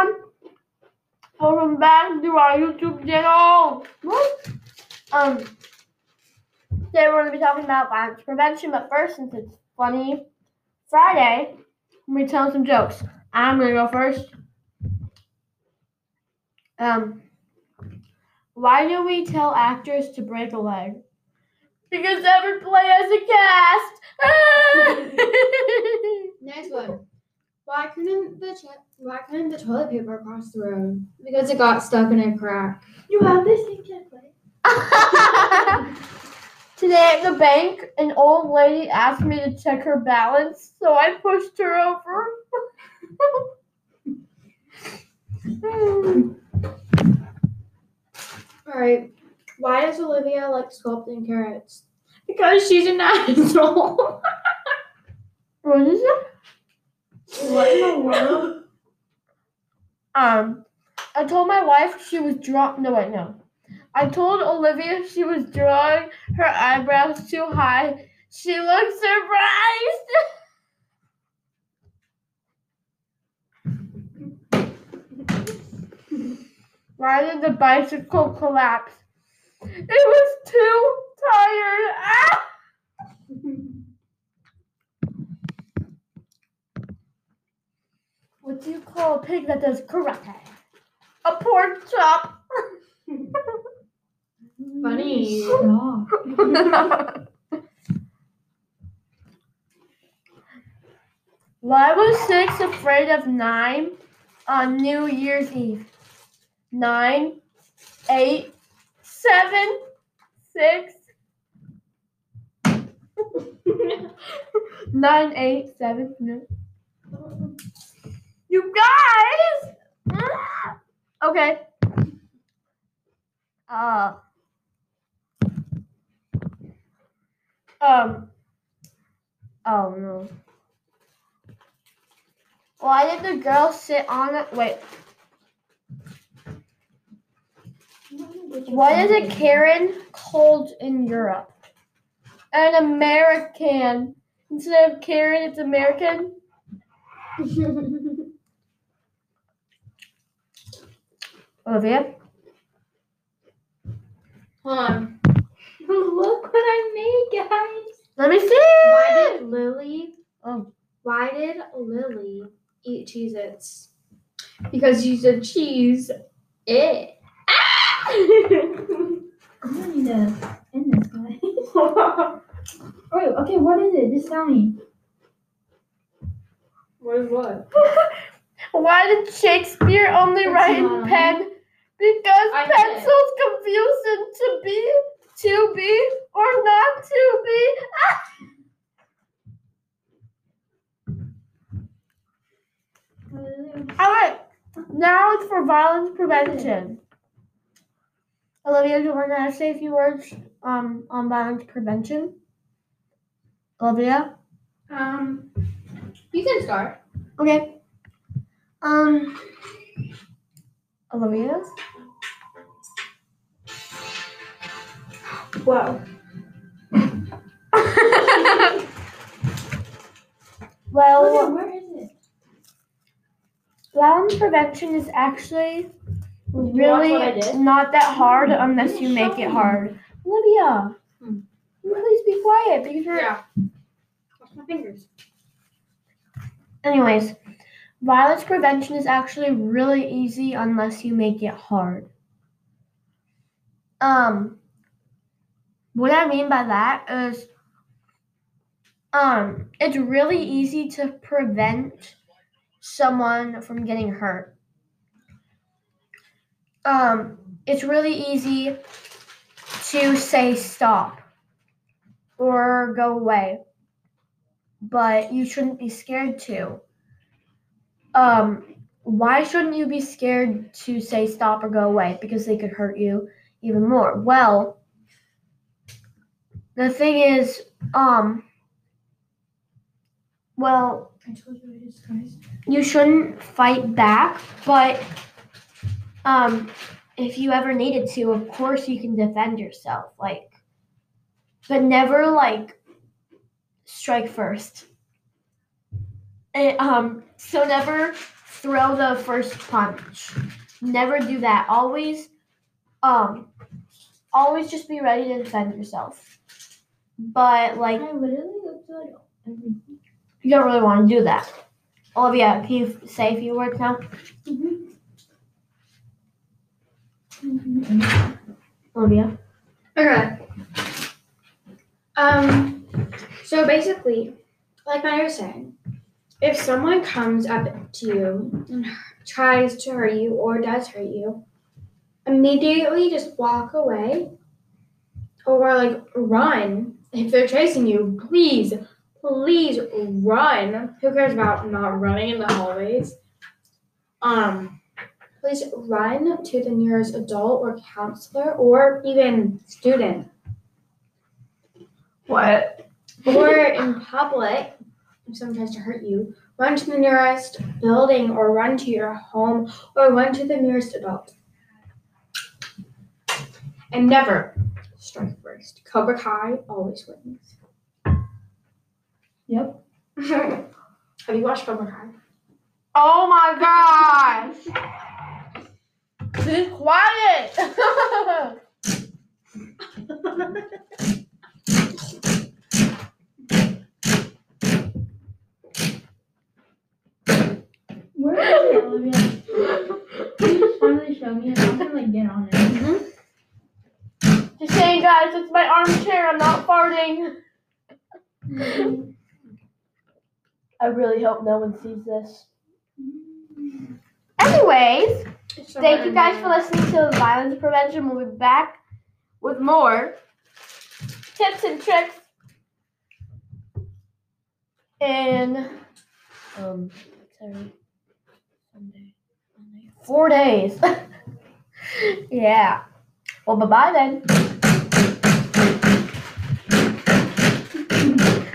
everyone. Welcome back to our YouTube channel. Um, today we're going to be talking about violence prevention, but first, since it's funny Friday, let me tell some jokes. I'm going to go first. Um, why do we tell actors to break a leg? Because every play has a cast. Couldn't the ch- why couldn't the toilet paper cross the road? Because it got stuck in a crack. You have this thing Today at the bank, an old lady asked me to check her balance, so I pushed her over. All right. Why does Olivia like sculpting carrots? because she's an asshole. what is it? What in the world? Um, I told my wife she was drawing. No, wait, no. I told Olivia she was drawing her eyebrows too high. She looked surprised. Why did the bicycle collapse? It was too tired. Ah! What do you call a pig that does karate? A pork chop. Funny. Why was six afraid of nine on New Year's Eve? Nine, eight, seven, six, nine, eight, seven. No. You guys. Ah! Okay. Uh. Um. Oh no. Why did the girl sit on it? Wait. Why is it Karen called in Europe? An American. Instead of Karen, it's American. Oh, Olivia? Hold on. Look what I made, guys. Let me see. Why did Lily? Oh. Why did Lily eat Cheez-Its? Because she's a cheese. It. I'm gonna need to end this guy. Wait, oh, okay, what is it? Just tell me. what is what? Why did Shakespeare only That's write in pen? Because I pencils confuse him to be, to be, or not to be. All right, now it's for violence prevention. Olivia, do you want to say a few words um, on violence prevention? Olivia? Um, you can start. Okay. Um, Olivia? Wow. well, where is it? violence prevention is actually you watch what I really not that hard unless you make it hard. Olivia, Hmm. please be quiet because you're. Yeah. Wash my fingers. Anyways, violence prevention is actually really easy unless you make it hard. Um, what I mean by that is, um, it's really easy to prevent someone from getting hurt. Um, it's really easy to say stop or go away but you shouldn't be scared to. Um, why shouldn't you be scared to say stop or go away? Because they could hurt you even more. Well, the thing is, um, well, I told you I disguised. you shouldn't fight back, but um, if you ever needed to, of course you can defend yourself. Like, but never like strike first. And, um, so never throw the first punch. Never do that. Always, um, always just be ready to defend yourself. But like, I literally looked you don't really want to do that. Olivia, can you say a few words now? Olivia. Okay. Um. So basically, like I was saying, if someone comes up to you and tries to hurt you or does hurt you, immediately just walk away or like run. If they're chasing you, please, please run. Who cares about not running in the hallways? Um, please run to the nearest adult or counselor or even student. What? Or in public, if someone tries to hurt you, run to the nearest building or run to your home or run to the nearest adult. And never strike first. Cobra Kai always wins. Yep. Have you watched Cobra Kai? Oh my gosh! Be quiet! Where is it, Olivia? Can you just finally show me? I'm gonna like get on it. Just saying, guys, it's my armchair. I'm not farting. I really hope no one sees this. Anyways, thank you guys for listening to Violence Prevention. We'll be back with more tips and tricks in um sorry, Sunday, Monday, four days. yeah. Well, bye bye then.